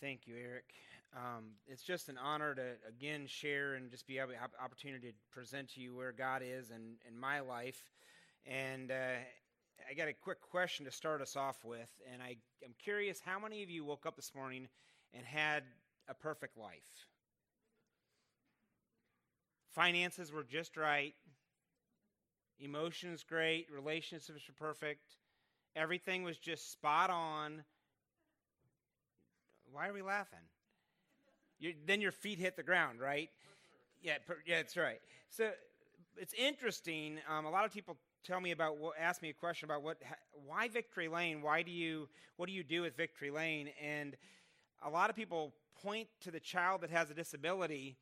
Thank you, Eric. Um, it's just an honor to again share and just be able to have opportunity to present to you where God is in, in my life. And uh, I got a quick question to start us off with, and I am curious how many of you woke up this morning and had a perfect life? Finances were just right, emotions great, relationships were perfect, everything was just spot on. Why are we laughing? you then your feet hit the ground, right? Yeah, per, yeah, that's right. So it's interesting. Um, a lot of people tell me about, ask me a question about what, why Victory Lane? Why do you, what do you do with Victory Lane? And a lot of people point to the child that has a disability,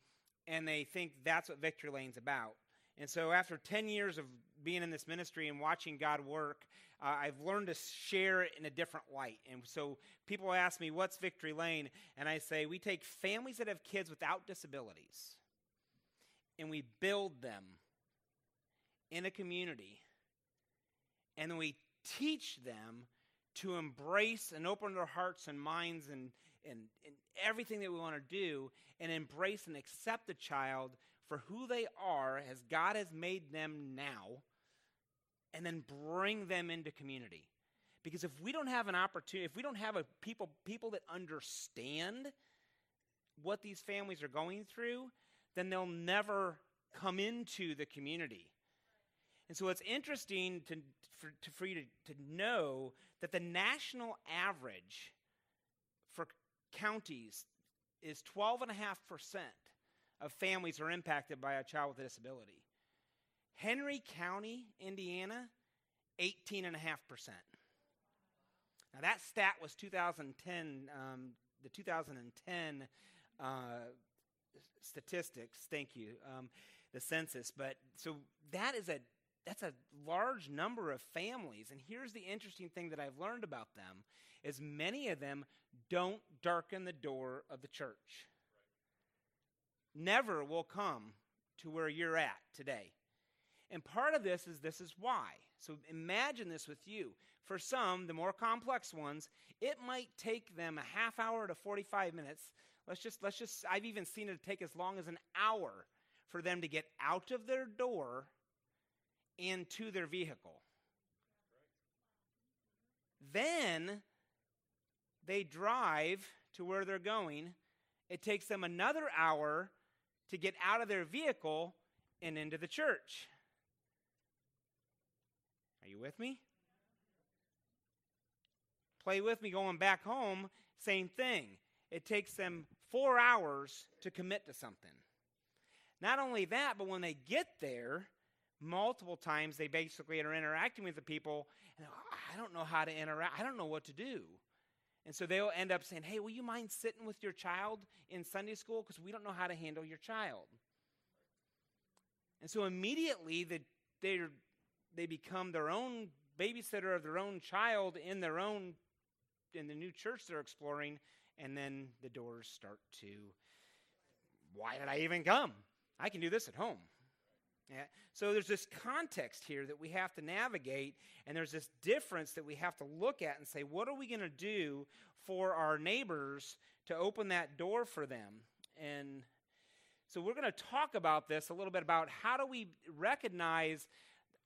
and they think that's what Victory Lane's about. And so, after 10 years of being in this ministry and watching God work, uh, I've learned to share it in a different light. And so, people ask me, What's Victory Lane? And I say, We take families that have kids without disabilities and we build them in a community. And then we teach them to embrace and open their hearts and minds and, and, and everything that we want to do and embrace and accept the child for who they are as God has made them now, and then bring them into community. Because if we don't have an opportunity, if we don't have a people people that understand what these families are going through, then they'll never come into the community. And so it's interesting to, for, to, for you to, to know that the national average for counties is 12.5% of families are impacted by a child with a disability. Henry County, Indiana, 18.5%. Now, that stat was 2010, um, the 2010 uh, statistics. Thank you, um, the census. But so that is a that's a large number of families. And here's the interesting thing that I've learned about them is many of them don't darken the door of the church never will come to where you're at today. And part of this is this is why. So imagine this with you. For some, the more complex ones, it might take them a half hour to 45 minutes. Let's just let's just I've even seen it take as long as an hour for them to get out of their door and to their vehicle. Then they drive to where they're going. It takes them another hour to get out of their vehicle and into the church. Are you with me? Play with me going back home, same thing. It takes them four hours to commit to something. Not only that, but when they get there, multiple times they basically are interacting with the people, and I don't know how to interact, I don't know what to do. And so they'll end up saying, Hey, will you mind sitting with your child in Sunday school? Because we don't know how to handle your child. And so immediately they, they become their own babysitter of their own child in their own in the new church they're exploring and then the doors start to why did i even come i can do this at home yeah. So there's this context here that we have to navigate, and there's this difference that we have to look at and say, what are we going to do for our neighbors to open that door for them? And so we're going to talk about this a little bit about how do we recognize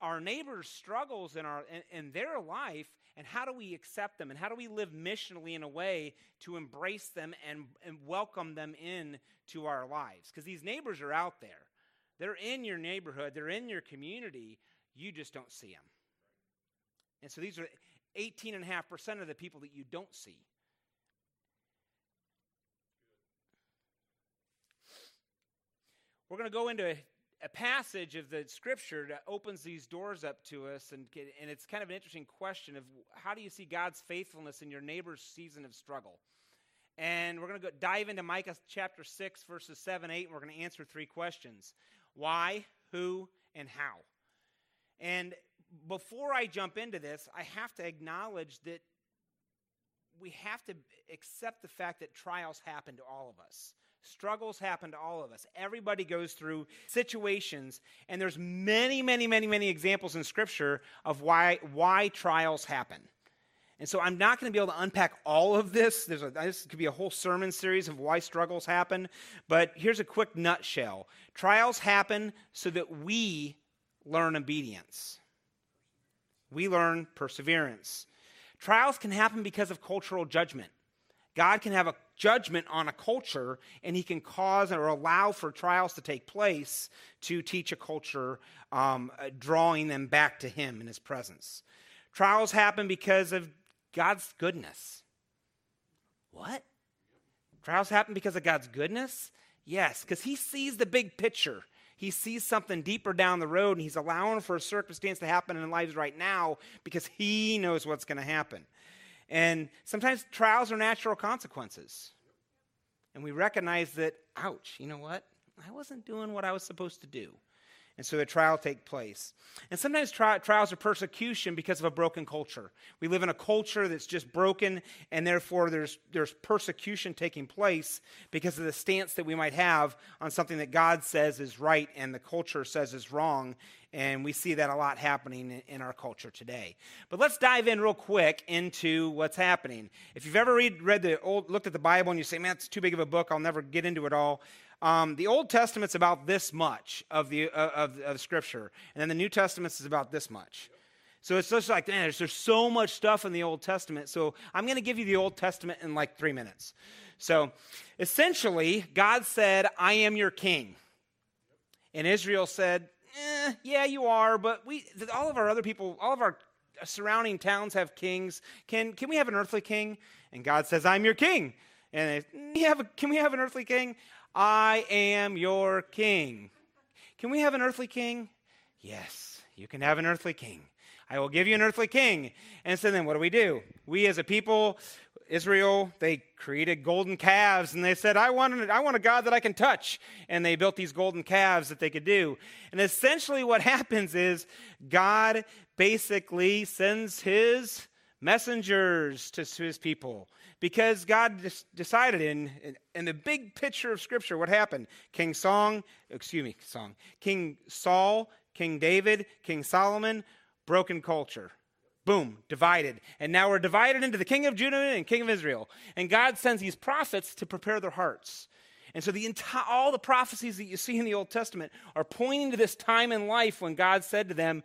our neighbors' struggles in, our, in, in their life, and how do we accept them, and how do we live missionally in a way to embrace them and, and welcome them in to our lives? Because these neighbors are out there. They're in your neighborhood, they're in your community, you just don't see them. And so these are 18.5% of the people that you don't see. We're going to go into a, passage of the scripture that opens these doors up to us, and, and it's kind of an interesting question of how do you see God's faithfulness in your neighbor's season of struggle? And we're going to dive into Micah chapter 6, verses 7, 8, and we're going to answer three questions why, who, and how. And before I jump into this, I have to acknowledge that we have to accept the fact that trials happen to all of us. Struggles happen to all of us. Everybody goes through situations, and there's many, many, many, many examples in Scripture of why, why trials happen. And so I'm not going to be able to unpack all of this. There's a, this could be a whole sermon series of why struggles happen. But here's a quick nutshell trials happen so that we learn obedience, we learn perseverance. Trials can happen because of cultural judgment. God can have a judgment on a culture, and He can cause or allow for trials to take place to teach a culture, um, uh, drawing them back to Him in His presence. Trials happen because of God's goodness. What? Trials happen because of God's goodness? Yes, because He sees the big picture. He sees something deeper down the road, and He's allowing for a circumstance to happen in lives right now because He knows what's going to happen. And sometimes trials are natural consequences. And we recognize that, ouch, you know what? I wasn't doing what I was supposed to do. And so the trial take place. And sometimes tri- trials are persecution because of a broken culture. We live in a culture that's just broken, and therefore there's, there's persecution taking place because of the stance that we might have on something that God says is right and the culture says is wrong. And we see that a lot happening in, in our culture today. But let's dive in real quick into what's happening. If you've ever read, read the old, looked at the Bible and you say, man, it's too big of a book, I'll never get into it all. Um, the Old Testament's about this much of the uh, of, of Scripture, and then the New Testament is about this much. So it's just like, man, there's, there's so much stuff in the Old Testament. So I'm going to give you the Old Testament in like three minutes. So essentially, God said, I am your king. And Israel said, eh, yeah, you are, but we, all of our other people, all of our surrounding towns have kings. Can, can we have an earthly king? And God says, I'm your king. And they, yeah, can we have an earthly king? I am your king. Can we have an earthly king? Yes, you can have an earthly king. I will give you an earthly king. And so then what do we do? We as a people, Israel, they created golden calves and they said, I want, I want a God that I can touch. And they built these golden calves that they could do. And essentially what happens is God basically sends his messengers to his people because God decided in, in, in the big picture of Scripture what happened. King Song, excuse me, Song, King Saul, King David, King Solomon, broken culture. Boom, divided. And now we're divided into the king of Judah and king of Israel. And God sends these prophets to prepare their hearts. And so the entire, all the prophecies that you see in the Old Testament are pointing to this time in life when God said to them,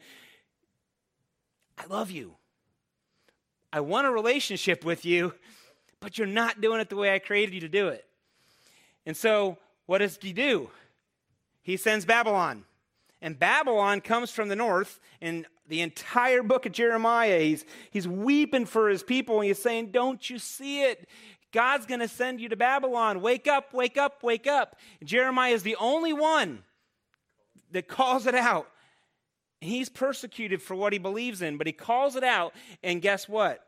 I love you. I want a relationship with you, but you're not doing it the way I created you to do it. And so, what does he do? He sends Babylon. And Babylon comes from the north, and the entire book of Jeremiah, he's, he's weeping for his people, and he's saying, Don't you see it? God's going to send you to Babylon. Wake up, wake up, wake up. And Jeremiah is the only one that calls it out. He's persecuted for what he believes in, but he calls it out, and guess what?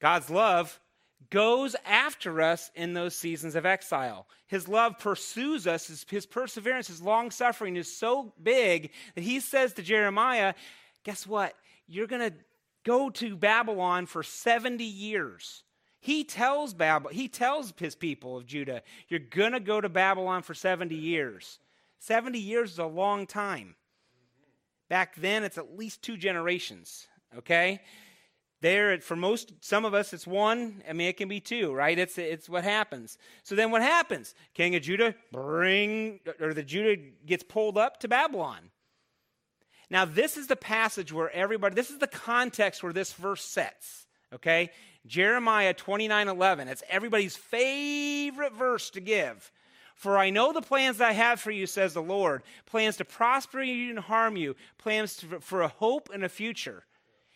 God's love goes after us in those seasons of exile. His love pursues us, his, his perseverance, his long suffering is so big that he says to Jeremiah, Guess what? You're going to go to Babylon for 70 years. He tells Bab- he tells his people of Judah, you're going to go to Babylon for 70 years. 70 years is a long time. Back then it's at least two generations, okay? There, for most, some of us, it's one. I mean, it can be two, right? It's it's what happens. So then, what happens? King of Judah bring, or the Judah gets pulled up to Babylon. Now, this is the passage where everybody. This is the context where this verse sets. Okay, Jeremiah twenty nine eleven. It's everybody's favorite verse to give. For I know the plans I have for you, says the Lord plans to prosper you and harm you, plans to, for a hope and a future.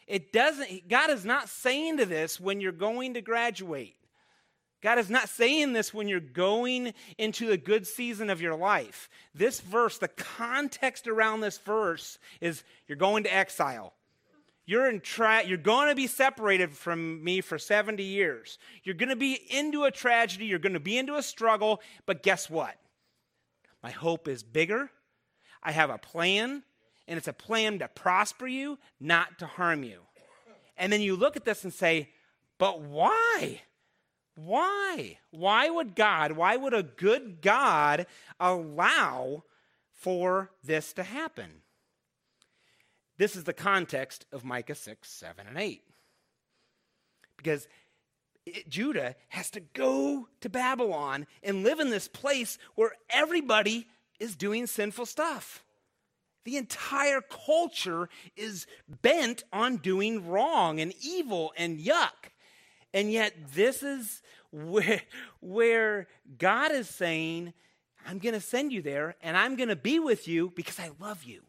It doesn't, God is not saying to this when you're going to graduate. God is not saying this when you're going into the good season of your life. This verse, the context around this verse is you're going to exile. You're in tra- you're going to be separated from me for 70 years. You're going to be into a tragedy, you're going to be into a struggle, but guess what? My hope is bigger. I have a plan and it's a plan to prosper you, not to harm you. And then you look at this and say, but why? Why? Why would God, why would a good God allow for this to happen? This is the context of Micah 6, 7, and 8. Because it, Judah has to go to Babylon and live in this place where everybody is doing sinful stuff. The entire culture is bent on doing wrong and evil and yuck. And yet, this is where, where God is saying, I'm going to send you there and I'm going to be with you because I love you.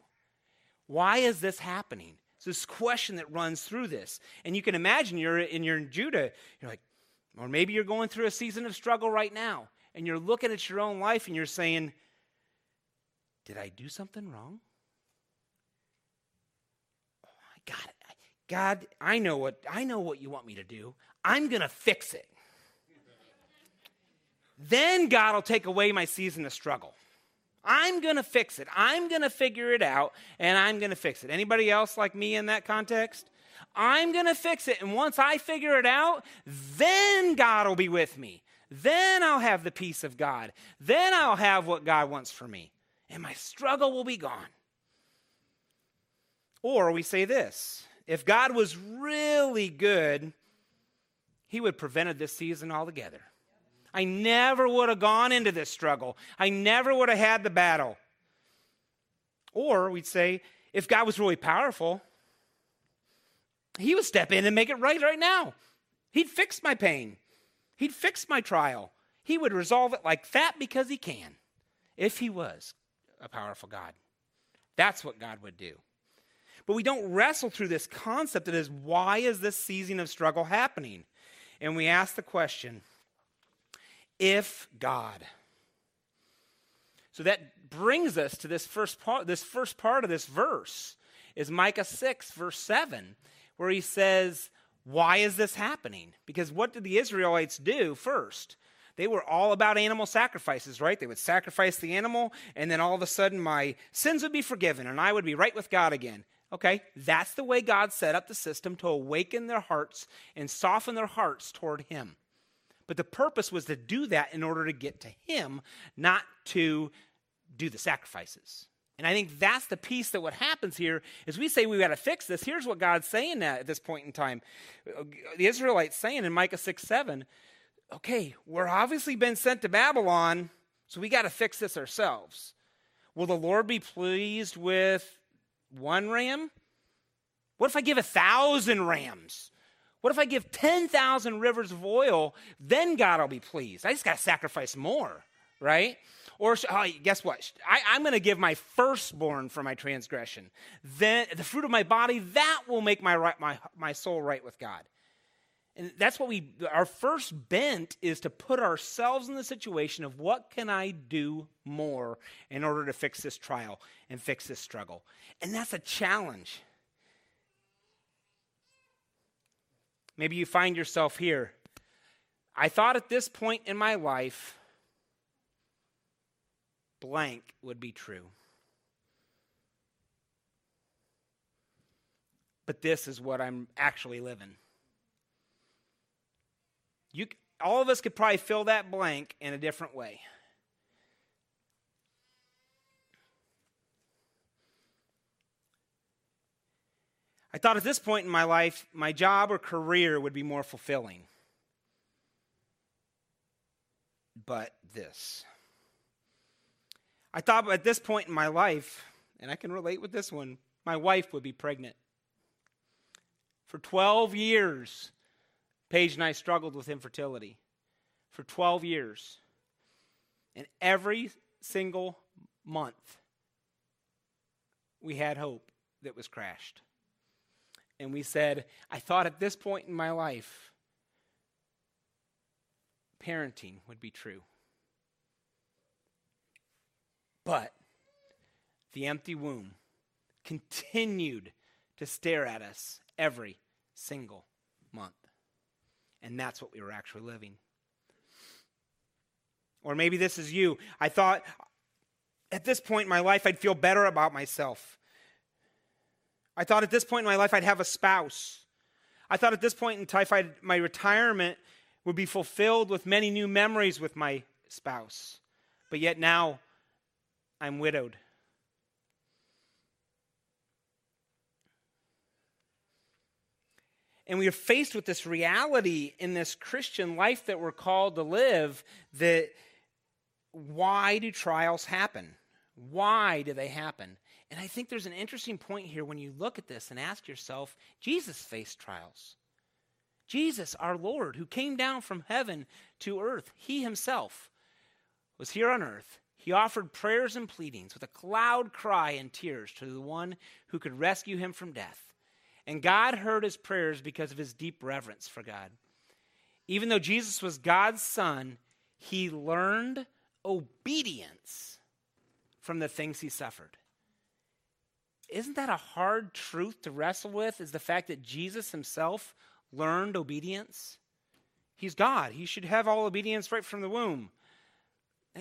Why is this happening? It's this question that runs through this. And you can imagine you're in your Judah, you're like, or maybe you're going through a season of struggle right now, and you're looking at your own life and you're saying, Did I do something wrong? God, God, I know what I know what you want me to do. I'm gonna fix it. then God will take away my season of struggle. I'm to fix it. I'm to figure it out and I'm to fix it. Anybody else like me in that context? I'm to fix it. And once I figure it out, then God will be with me. Then I'll have the peace of God. Then I'll have what God wants for me. And my struggle will be gone. Or we say this if God was really good, he would have prevented this season altogether. I never would have gone into this struggle. I never would have had the battle. Or we'd say, if God was really powerful, he would step in and make it right right now. He'd fix my pain. He'd fix my trial. He would resolve it like that because he can, if he was a powerful God. That's what God would do. But we don't wrestle through this concept that is why is this season of struggle happening? And we ask the question if God. So that brings us to this first part, this first part of this verse is Micah 6, verse 7, where he says, Why is this happening? Because what did the Israelites do first? They were all about animal sacrifices, right? They would sacrifice the animal, and then all of a sudden my sins would be forgiven, and I would be right with God again. Okay, that's the way God set up the system to awaken their hearts and soften their hearts toward Him. But the purpose was to do that in order to get to Him, not to do the sacrifices. And I think that's the piece that what happens here is we say we got to fix this. Here's what God's saying at this point in time. The Israelites saying in Micah 6 7, okay, we're obviously been sent to Babylon, so we got to fix this ourselves. Will the Lord be pleased with one ram? What if I give a thousand rams? What if I give 10,000 rivers of oil? Then God will be pleased. I just got to sacrifice more, right? Or oh, guess what? I, am going to give my firstborn for my transgression. Then the fruit of my body, that will make my, my, my soul right with God. And that's what we, our first bent is to put ourselves in the situation of what can I do more in order to fix this trial and fix this struggle. And that's a challenge. Maybe you find yourself here. I thought at this point in my life, blank would be true. But this is what I'm actually living. You, all of us could probably fill that blank in a different way. I thought at this point in my life, my job or career would be more fulfilling. But this. I thought at this point in my life, and I can relate with this one, my wife would be pregnant. For 12 years, Paige and I struggled with infertility. For 12 years. And every single month, we had hope that was crashed and we said, I thought at this point in my life, parenting would be true. But the empty womb continued to stare at us every single month. And that's what we were actually living. Or maybe this is you. I thought at this point in my life I'd feel better about myself. I thought at this point in my life I'd have a spouse. I thought at this point in time I'd, my retirement would be fulfilled with many new memories with my spouse. But yet now I'm widowed. And we are faced with this reality in this Christian life that we're called to live that why do trials happen? Why do they happen? And I think there's an interesting point here when you look at this and ask yourself Jesus faced trials. Jesus, our Lord, who came down from heaven to earth, he himself was here on earth. He offered prayers and pleadings with a loud cry and tears to the one who could rescue him from death. And God heard his prayers because of his deep reverence for God. Even though Jesus was God's son, he learned obedience from the things he suffered. Isn't that a hard truth to wrestle with? Is the fact that Jesus himself learned obedience? He's God. He should have all obedience right from the womb.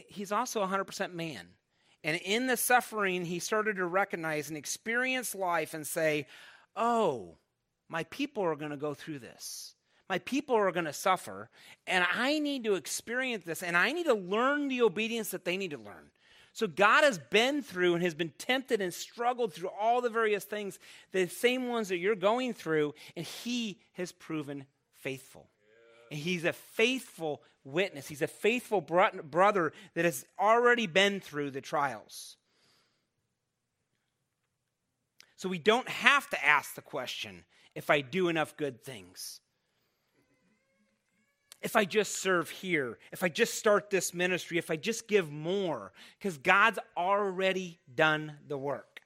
He's also 100% man. And in the suffering, he started to recognize and experience life and say, oh, my people are going to go through this. My people are going to suffer, and I need to experience this, and I need to learn the obedience that they need to learn. So God has been through and has been tempted and struggled through all the various things, the same ones that you're going through, and He has proven faithful. And He's a faithful witness. He's a faithful bro- brother that has already been through the trials. So we don't have to ask the question if I do enough good things. If I just serve here, if I just start this ministry, if I just give more, because God's already done the work.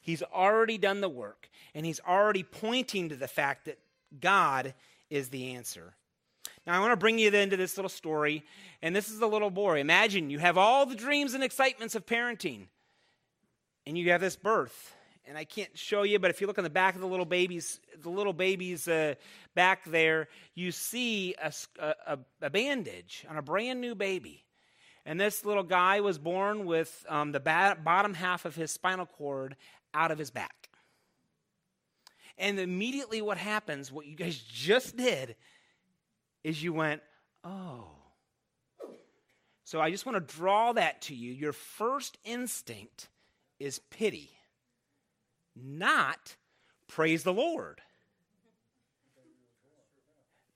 He's already done the work, and He's already pointing to the fact that God is the answer. Now, I want to bring you into this little story, and this is a little boy. Imagine you have all the dreams and excitements of parenting, and you have this birth and I can't show you, but if you look on the back of the little baby's, the little baby's uh, back there, you see a, a, a, bandage on a brand new baby. And this little guy was born with um, the bottom half of his spinal cord out of his back. And immediately, what happens, what you guys just did, is you went, oh. So I just want to draw that to you. Your first instinct is pity not praise the Lord.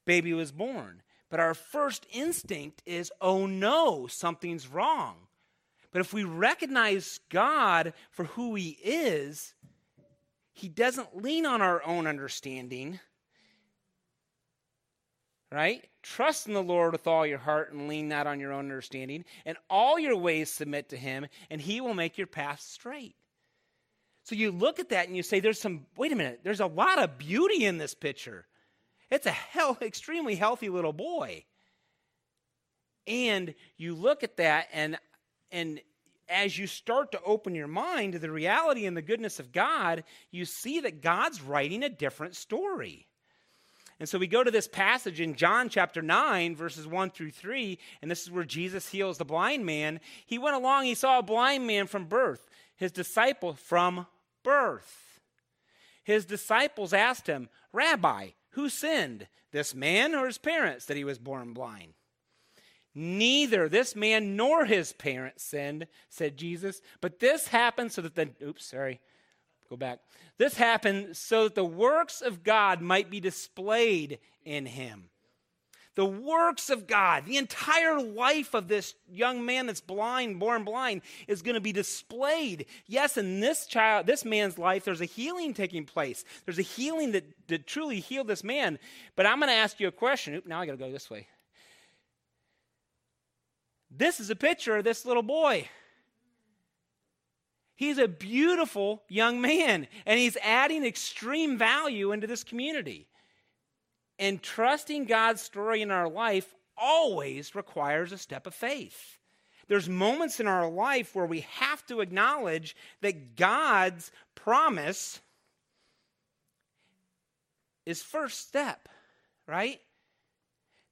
Baby was born. But our first instinct is, oh no, something's wrong. But if we recognize God for who He is, He doesn't lean on our own understanding, right? Trust in the Lord with all your heart and lean not on your own understanding. And all your ways submit to Him, and He will make your path straight. So you look at that and you say, there's some, wait a minute, there's a lot of beauty in this picture. It's a hell, extremely healthy little boy. And you look at that and and as you start to open your mind to the reality and the goodness of God, you see that God's writing a different story. And so we go to this passage in John chapter 9, verses 1 through 3, and this is where Jesus heals the blind man. He went along, he saw a blind man from birth, his disciple from birth. His disciples asked him, Rabbi, who sinned, this man or his parents, that he was born blind? Neither this man nor his parents sinned, said Jesus, but this happened so that the, oops, sorry, go back. This happened so that the works of God might be displayed in him the works of God, the entire life of this young man that's blind, born blind, is going to be displayed. Yes, in this child, this man's life, there's a healing taking place. There's a healing that, that truly healed this man. But I'm going to ask you a question. Oop, now I got to go this way. This is a picture of this little boy. He's a beautiful young man, and he's adding extreme value into this community. And trusting God's story in our life always requires a step of faith. There's moments in our life where we have to acknowledge that God's promise is first step, right?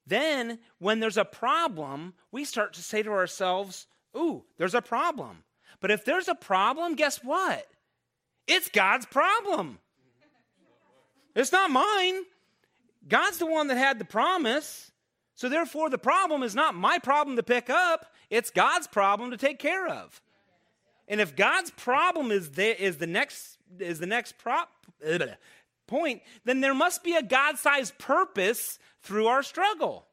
Then, when there's a problem, we start to say to ourselves, Ooh, there's a problem. But if there's a problem, guess what? It's God's problem. It's not mine. God's the one that had the promise. So therefore, the problem is not my problem to pick up, it's God's problem to take care of. And if God's problem is the, is the next is the next prop uh, point, then there must be a God sized purpose through our struggle.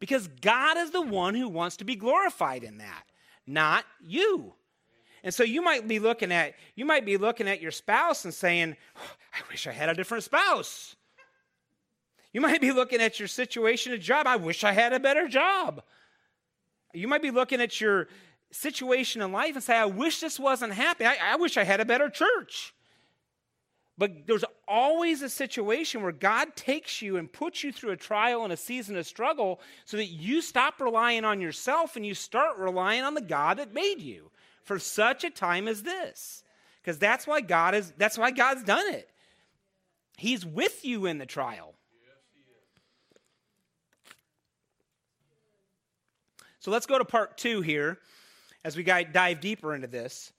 Because God is the one who wants to be glorified in that, not you. And so you might be looking at you might be looking at your spouse and saying, oh, "I wish I had a different spouse." You might be looking at your situation at job, "I wish I had a better job." You might be looking at your situation in life and say, "I wish this wasn't happening. I, I wish I had a better church." But there's always a situation where God takes you and puts you through a trial and a season of struggle so that you stop relying on yourself and you start relying on the God that made you for such a time as this. Because that's why God is that's why God's done it. He's with you in the trial. So let's go to part 2 here as we dive deeper into this.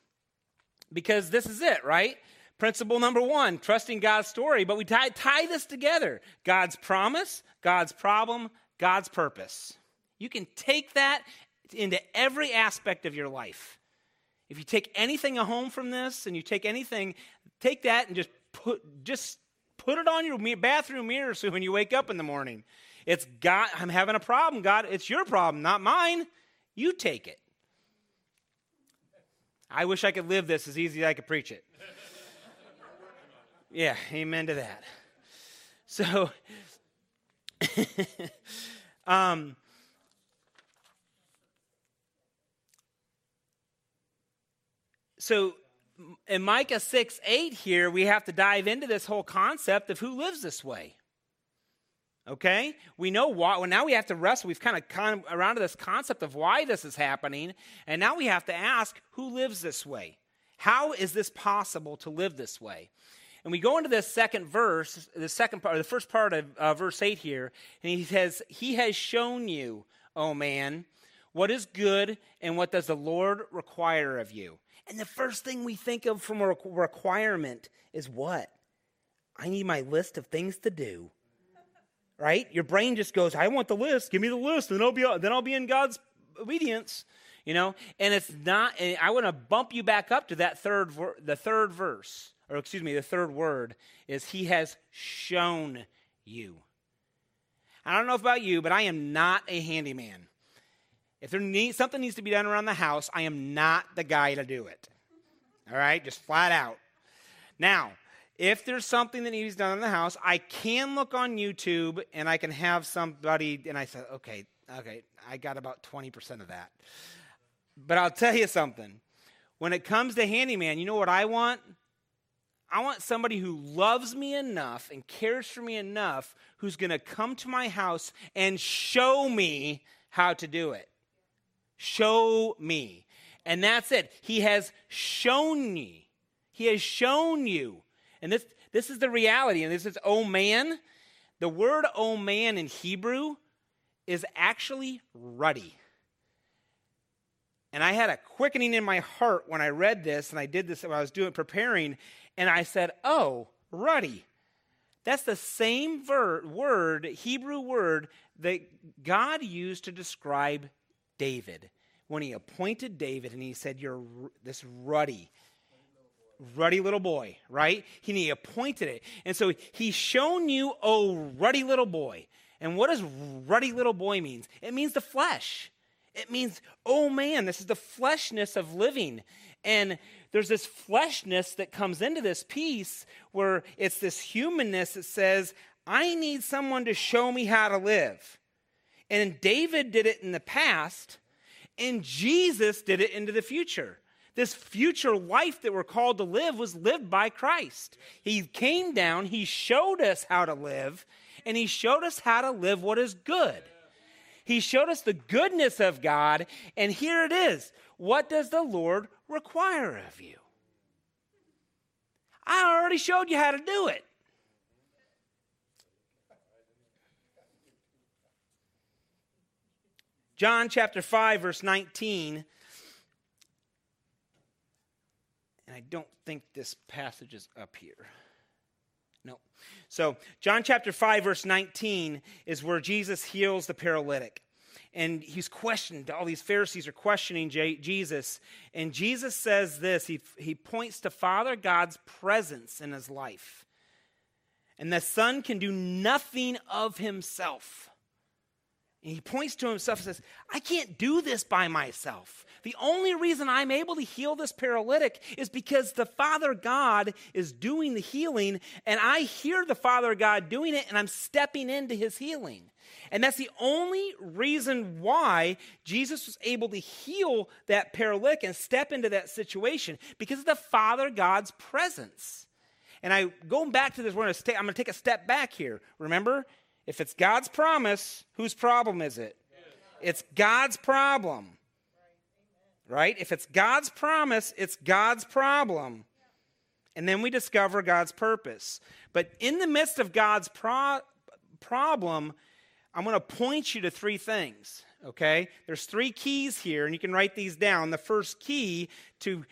Because this is it, right? Principle number one, trusting God's story, but we tie, tie this together God's promise, God's problem, God's purpose. You can take that into every aspect of your life. If you take anything home from this and you take anything, take that and just put just put it on your bathroom mirror so when you wake up in the morning. It's God, I'm having a problem, God. It's your problem, not mine. You take it. I wish I could live this as easy as I could preach it. Yeah, amen to that. So, um, so in Micah 6 8 here, we have to dive into this whole concept of who lives this way. Okay? We know why. Well, now we have to wrestle. We've kind of come around to this concept of why this is happening. And now we have to ask who lives this way? How is this possible to live this way? And we go into this second verse, the second part, or the first part of uh, verse 8 here, and he says, He has shown you, O man, what is good and what does the Lord require of you. And the first thing we think of from a requirement is what? I need my list of things to do. Right? Your brain just goes, I want the list. Give me the list, and then I'll be then I'll be in God's obedience. You know, and it's not. And I want to bump you back up to that third, the third verse or excuse me, the third word is He has shown you. I don't know about you, but I am not a handyman. If there needs, something needs to be done around the house, I am not the guy to do it. All right, just flat out. Now, if there's something that needs done in the house, I can look on YouTube and I can have somebody, and I said, okay, okay, I got about 20% of that. But I'll tell you something. When it comes to handyman, you know what I want? I want somebody who loves me enough and cares for me enough who's going to come to my house and show me how to do it. Show me. And that's it. He has shown me. He has shown you. And this, this is the reality. And this is, oh man. The word oh man in Hebrew is actually ruddy. And I had a quickening in my heart when I read this, and I did this when I was doing preparing, and I said, Oh, ruddy. That's the same ver- word, Hebrew word, that God used to describe David when he appointed David and he said, You're this ruddy, ruddy little boy, right? He, he appointed it. And so he's shown you, oh, ruddy little boy. And what does ruddy little boy means? It means the flesh. It means, oh man, this is the fleshness of living. And there's this fleshness that comes into this piece where it's this humanness that says, I need someone to show me how to live. And David did it in the past, and Jesus did it into the future. This future life that we're called to live was lived by Christ. He came down, He showed us how to live, and He showed us how to live what is good. He showed us the goodness of God, and here it is. What does the Lord require of you? I already showed you how to do it. John chapter 5, verse 19. And I don't think this passage is up here. No. So, John chapter 5, verse 19 is where Jesus heals the paralytic and he's questioned. All these Pharisees are questioning J- Jesus. And Jesus says this he, he points to Father God's presence in his life. And the Son can do nothing of himself. And he points to himself and says, I can't do this by myself. The only reason I'm able to heal this paralytic is because the Father God is doing the healing, and I hear the Father God doing it, and I'm stepping into his healing. And that's the only reason why Jesus was able to heal that paralytic and step into that situation because of the Father God's presence. And I going back to this, we're to stay, I'm going to take a step back here. Remember, if it's God's promise, whose problem is it? It's God's problem. Right? If it's God's promise, it's God's problem. And then we discover God's purpose. But in the midst of God's pro- problem, I'm going to point you to three things. Okay? There's three keys here, and you can write these down. The first key to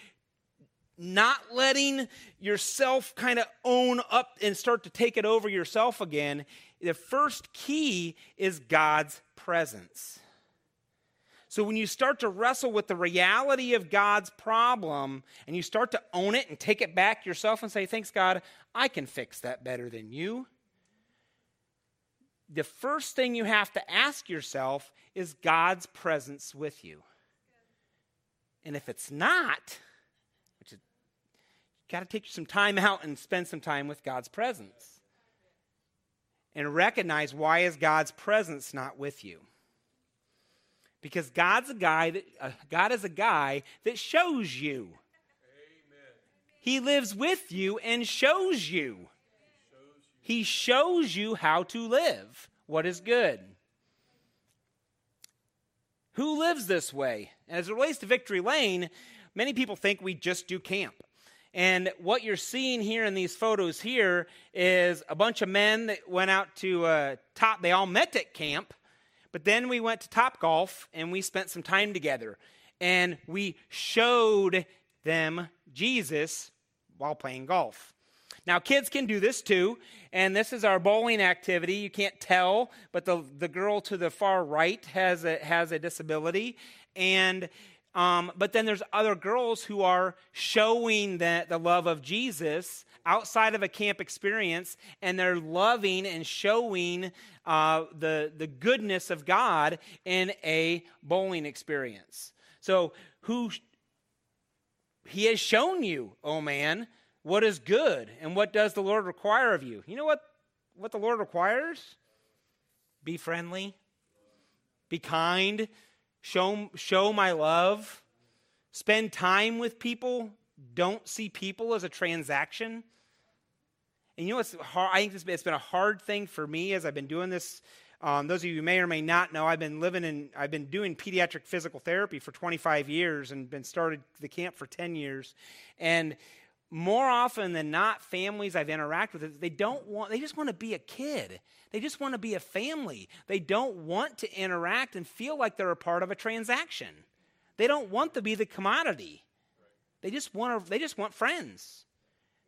not letting yourself kind of own up and start to take it over yourself again the first key is God's presence. So when you start to wrestle with the reality of God's problem and you start to own it and take it back yourself and say, Thanks, God, I can fix that better than you. The first thing you have to ask yourself is God's presence with you. And if it's not, which is, you got to take some time out and spend some time with God's presence and recognize why is God's presence not with you? Because God's a guy that uh, God is a guy that shows you. Amen. He lives with you and shows you. He shows you how to live what is good. Who lives this way? And As it relates to Victory Lane, many people think we just do camp. And what you're seeing here in these photos here is a bunch of men that went out to uh, top. They all met at camp, but then we went to Top Golf and we spent some time together. And we showed them Jesus while playing golf. Now, kids can do this too, and this is our bowling activity. You can't tell, but the, the girl to the far right has a, has a disability. And um, but then there's other girls who are showing that the love of Jesus outside of a camp experience, and they're loving and showing uh, the, the goodness of God in a bowling experience. So, who he has shown you, oh man, what is good and what does the Lord require of you? You know what, what the Lord requires? Be friendly, be kind, show, show my love, spend time with people, don't see people as a transaction. And you know what's hard? I think it's been a hard thing for me as I've been doing this. Um, those of you who may or may not know, I've been living in, I've been doing pediatric physical therapy for 25 years and been started the camp for 10 years. And more often than not, families I've interacted with, they don't want, they just want to be a kid. They just want to be a family. They don't want to interact and feel like they're a part of a transaction. They don't want to be the commodity. They just want to, they just want friends.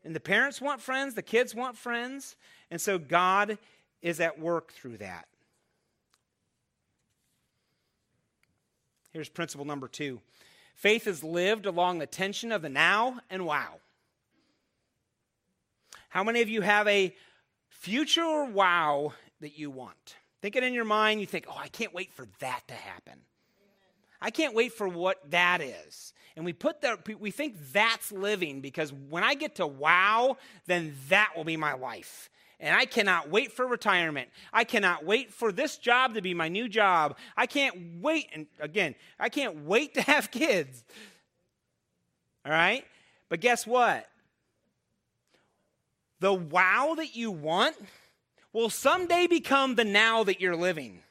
And the parents want friends, the kids want friends, and so God is at work through that. Here's principle number 2. Faith is lived along the tension of the now and wow. How many of you have a future wow that you want? Think it in your mind. You think, oh, I can't wait for that to happen. I can't wait for what that is. And we put that, we think that's living because when I get to wow, then that will be my life. And I cannot wait for retirement. I cannot wait for this job to be my new job. I can't wait. And again, I can't wait to have kids. All right? But guess what? the wow that you want will someday become the now that you're living.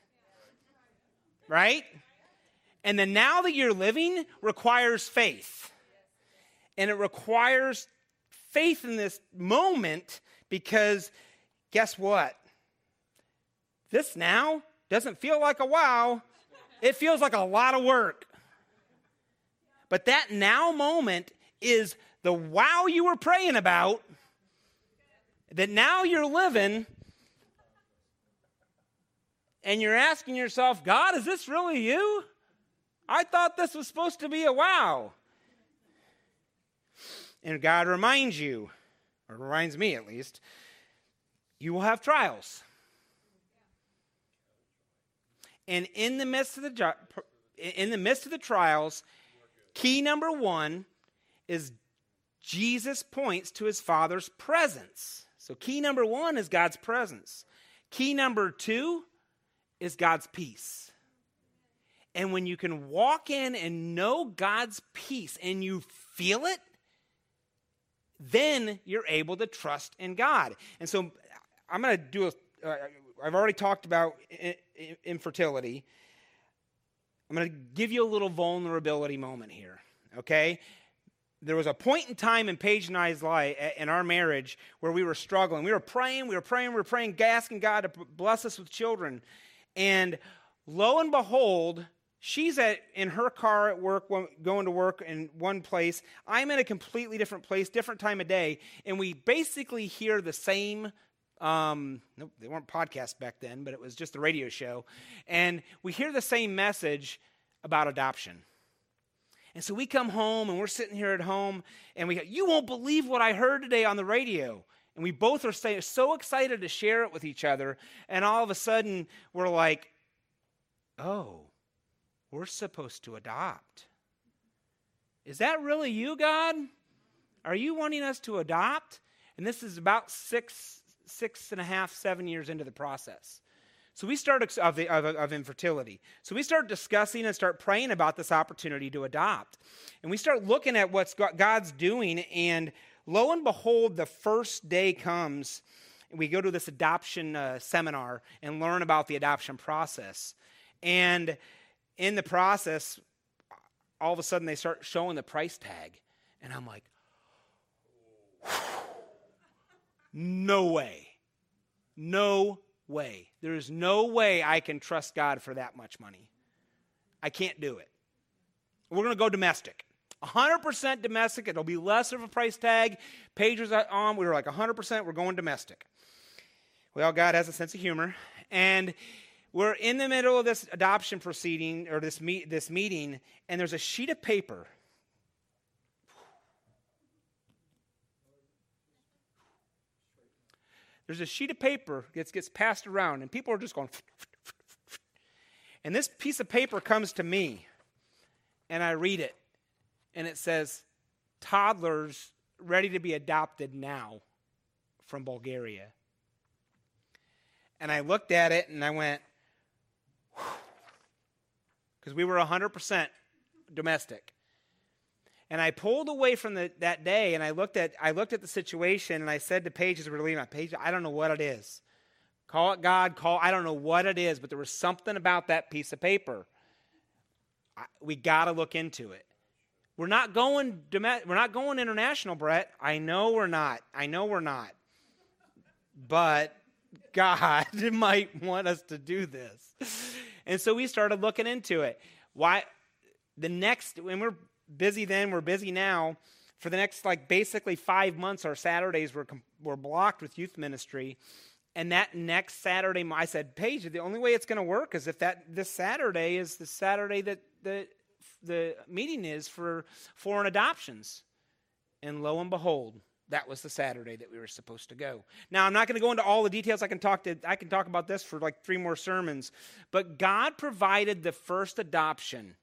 Right? And the now that you're living requires faith. And it requires faith in this moment because guess what? This now doesn't feel like a wow, it feels like a lot of work. But that now moment is the wow you were praying about that now you're living and you're asking yourself, God, is this really you? I thought this was supposed to be a wow. And God reminds you, or reminds me at least, you will have trials. And in the midst of the in the midst of the trials, key number 1 is Jesus points to his Father's presence. So key number 1 is God's presence. Key number 2 is God's peace. And when you can walk in and know God's peace and you feel it, then you're able to trust in God. And so I'm going to do a. uh, already talked about infertility. I'm going to give you a little vulnerability moment here, okay? There was a point in time in Paige and I's life, in our marriage, where we were struggling. We were praying, we were praying, we were praying, asking God to bless us with children. And lo and behold, she's at in her car at work going to work in one place. I'm in a completely different place different time of day and we basically hear the same um, nope, they weren't podcasts back then but it was just a radio show. And we hear the same message about adoption. And so we come home and we're sitting here at home and we go, you won't believe what i heard today on the radio. And we both are so excited to share it with each other and all of a sudden we're like oh we're supposed to adopt. Is that really you, God? Are you wanting us to adopt? And this is about six, six and a half, seven years into the process. So we start of, the, of, of, infertility. So we start discussing and start praying about this opportunity to adopt. And we start looking at what God's doing. And lo and behold, the first day comes. We go to this adoption uh, seminar and learn about the adoption process. And in the process, all of a sudden they start showing the price tag. And I'm like, no way. No way. There is no way I can trust God for that much money. I can't do it. We're going to go domestic. 100% domestic. It'll be less of a price tag. Paige's on. We were like 100%. We're going domestic. Well, God has a sense of humor. And we're in the middle of this adoption proceeding or this, meet, this meeting, and there's a sheet of paper. There's a sheet of paper that gets passed around, and people are just going. And this piece of paper comes to me, and I read it, and it says, Toddlers ready to be adopted now from Bulgaria. And I looked at it and I went, because we were 100% domestic. And I pulled away from the, that day and I looked at I looked at the situation and I said to Paige as we were leaving, my Paige, I don't know what it is. Call it God, call I don't know what it is, but there was something about that piece of paper. I, we got to look into it. We're not going we're not going international, Brett. I know we're not. I know we're not. But God might want us to do this. And so we started looking into it. Why the next when we're busy then, we're busy now. For the next like basically 5 months our Saturdays were were blocked with youth ministry. And that next Saturday, I said, Paige, the only way it's going to work is if that this Saturday is the Saturday that the the meeting is for foreign adoptions. And lo and behold, that was the Saturday that we were supposed to go. Now, I'm not going to go into all the details. I can talk to I can talk about this for like three more sermons. But God provided the first adoption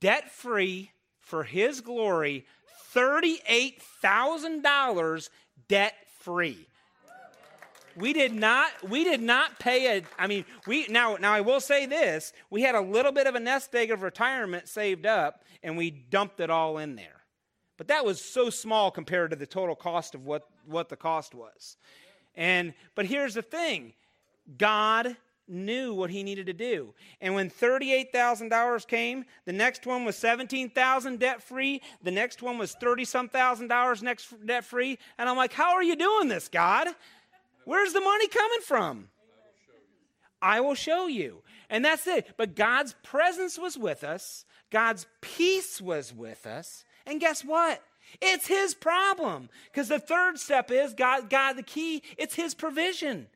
debt free for his glory, $38,000 debt free. We did not we did not pay a I mean, we now now I will say this, we had a little bit of a nest egg of retirement saved up and we dumped it all in there. But that was so small compared to the total cost of what, what the cost was. And but here's the thing God knew what he needed to do. And when $38,000 came, the next one was 17,000 debt free, the next one was 30 some thousand dollars next debt free, and I'm like, "How are you doing this, God? Where's the money coming from?" I will show you. And that's it. But God's presence was with us. God's peace was with us. And guess what? It's his problem. Because the third step is God, God, the key, it's his provision.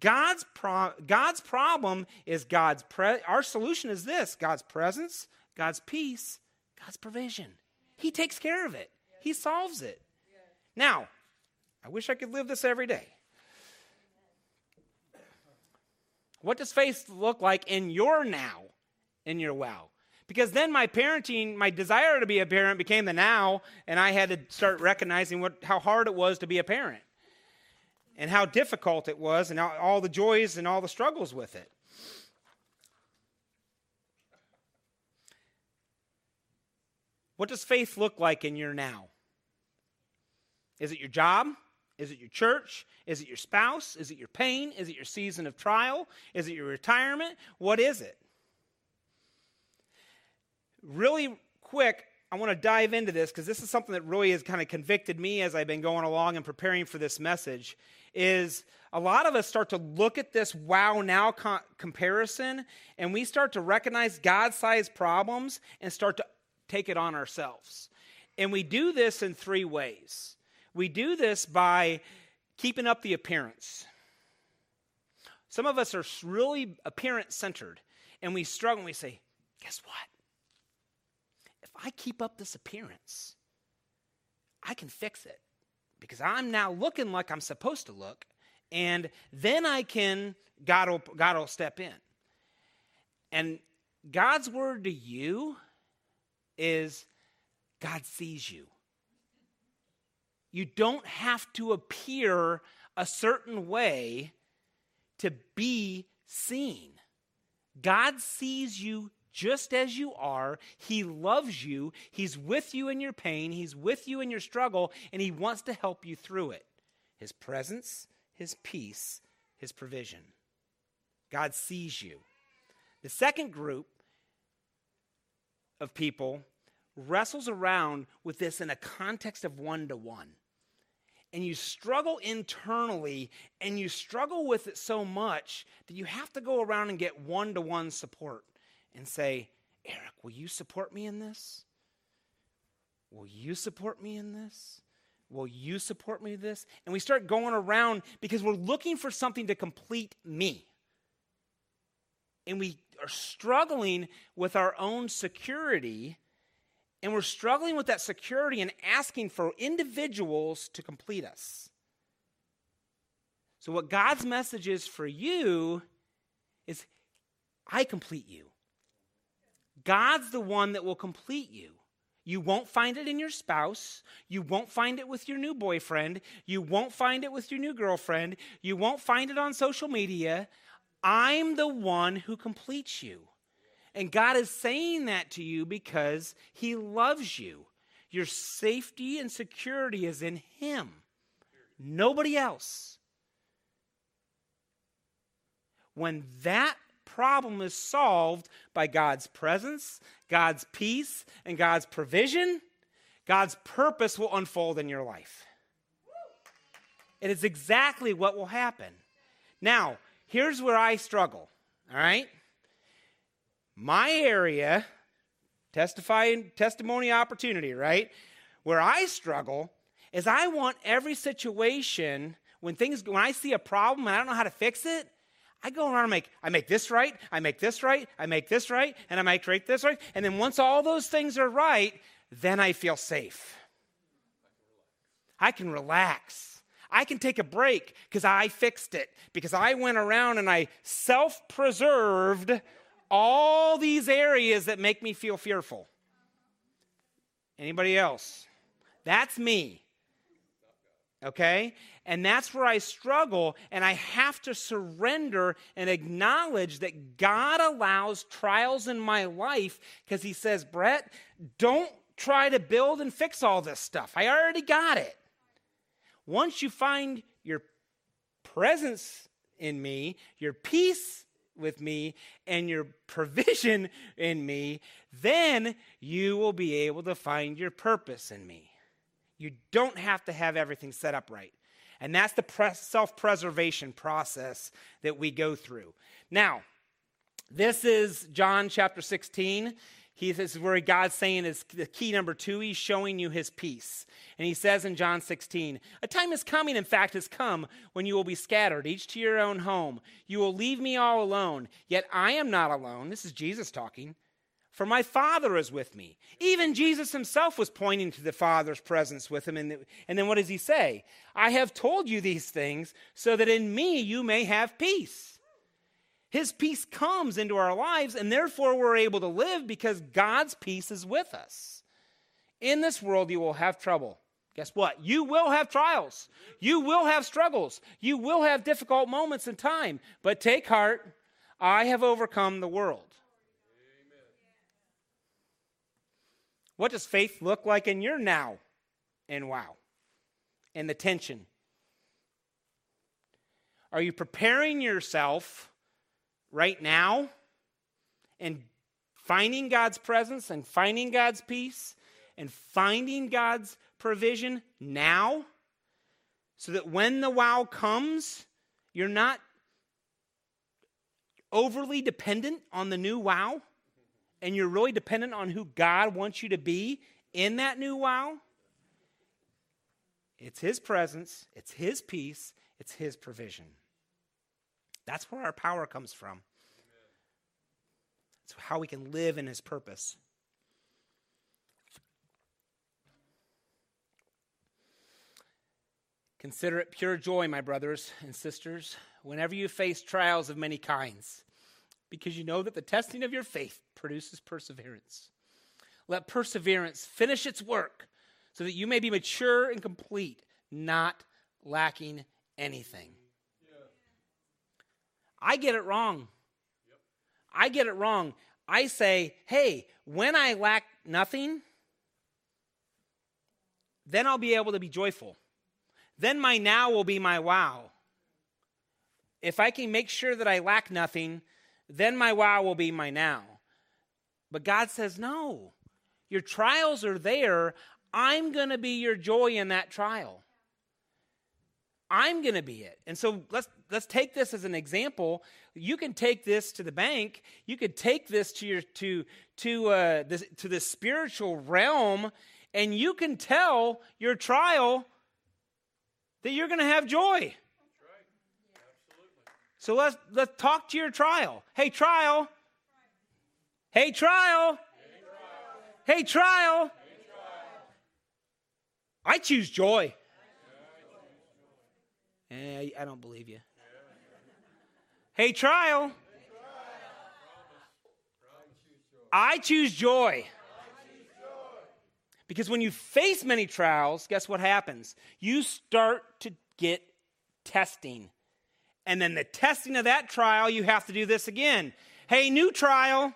God's, pro- God's problem is God's, pre- our solution is this God's presence, God's peace, God's provision. He takes care of it, He solves it. Now, I wish I could live this every day. What does faith look like in your now, in your wow? Because then my parenting, my desire to be a parent became the now, and I had to start recognizing what, how hard it was to be a parent and how difficult it was, and all, the joys and all the struggles with it. What does faith look like in your now? Is it your job? Is it your church? Is it your spouse? Is it your pain? Is it your season of trial? Is it your retirement? What is it? Really quick, I want to dive into this because this is something that really has kind of convicted me as I've been going along and preparing for this message. Is a lot of us start to look at this wow now co- comparison and we start to recognize God sized problems and start to take it on ourselves. And we do this in three ways. We do this by keeping up the appearance. Some of us are really appearance centered and we struggle and we say, guess what? I keep up this appearance, I can fix it because I'm now looking like I'm supposed to look, and then I can, God will, God will step in. And God's word to you is God sees you. You don't have to appear a certain way to be seen. God sees you just as you are. He loves you. He's with you in your pain. He's with you in your struggle, and He wants to help you through it. His presence, His peace, His provision. God sees you. The second group of people wrestles around with this in a context of one to one. And you struggle internally and you struggle with it so much that you have to go around and get one to one support and say, Eric, will you support me in this? Will you support me in this? Will you support me in this? And we start going around because we're looking for something to complete me. And we are struggling with our own security. And we're struggling with that security and asking for individuals to complete us. So, what God's message is for you is I complete you. God's the one that will complete you. You won't find it in your spouse. You won't find it with your new boyfriend. You won't find it with your new girlfriend. You won't find it on social media. I'm the one who completes you. And God is saying that to you because He loves you. Your safety and security is in Him, nobody else. When that problem is solved by God's presence, God's peace, and God's provision, God's purpose will unfold in your life. It is exactly what will happen. Now, here's where I struggle, all right? My area, testifying, testimony opportunity, right? Where I struggle is I want every situation when things when I see a problem and I don't know how to fix it, I go around and make, I make this right, I make this right, I make this right, and I make right this right. And then once all those things are right, then I feel safe. I can relax. I can take a break because I fixed it, because I went around and I self preserved all these areas that make me feel fearful. Anybody else? That's me. Okay? And that's where I struggle, and I have to surrender and acknowledge that God allows trials in my life because He says, Brett, don't try to build and fix all this stuff. I already got it. Once you find your presence in me, your peace with me, and your provision in me, then you will be able to find your purpose in me. You don't have to have everything set up right. And that's the self preservation process that we go through. Now, this is John chapter 16. He, this is where God's saying is the key number two. He's showing you his peace. And he says in John 16, A time is coming, in fact, has come, when you will be scattered, each to your own home. You will leave me all alone. Yet I am not alone. This is Jesus talking for my Father is with me. Even Jesus himself was pointing to the Father's presence with him. And, and then what does he say? I have told you these things so that in me you may have peace. His peace comes into our lives, and therefore we're able to live because God's peace is with us. In this world, you will have trouble. Guess what? You will have trials. You will have struggles. You will have difficult moments in time. But take heart, I have overcome the world. What does faith look like in your now and wow? And the tension. Are you preparing yourself right now and finding God's presence and finding God's peace and finding God's provision now so that when the wow comes, you're not overly dependent on the new wow and you're really dependent on who God wants you to be in that new wow. It's His presence, it's His peace, it's His provision. That's where our power comes from. It's how we can live in His purpose. Consider it pure joy, my brothers and sisters, whenever you face trials of many kinds, because you know that the testing of your faith produces perseverance. Let perseverance finish its work so that you may be mature and complete, not lacking anything. I get it wrong. I get it wrong. I say, hey, when I lack nothing, then I'll be able to be joyful. Then my now will be my wow. If I can make sure that I lack nothing, then my wow will be my now. But God says, no, your trials are there. I'm going to be your joy in that trial. I'm going to be it. And so let's let's take this as an example. You can take this to the bank. You could take this to your to to uh, this to the spiritual realm, and you can tell your trial that you're going to have joy. So let's let's talk to your trial. Hey trial. Hey trial. Hey trial. I choose joy. Eh, I don't believe you. Hey trial. I choose joy. Because when you face many trials, guess what happens? You start to get testing. And then the testing of that trial, you have to do this again. Hey, new trial.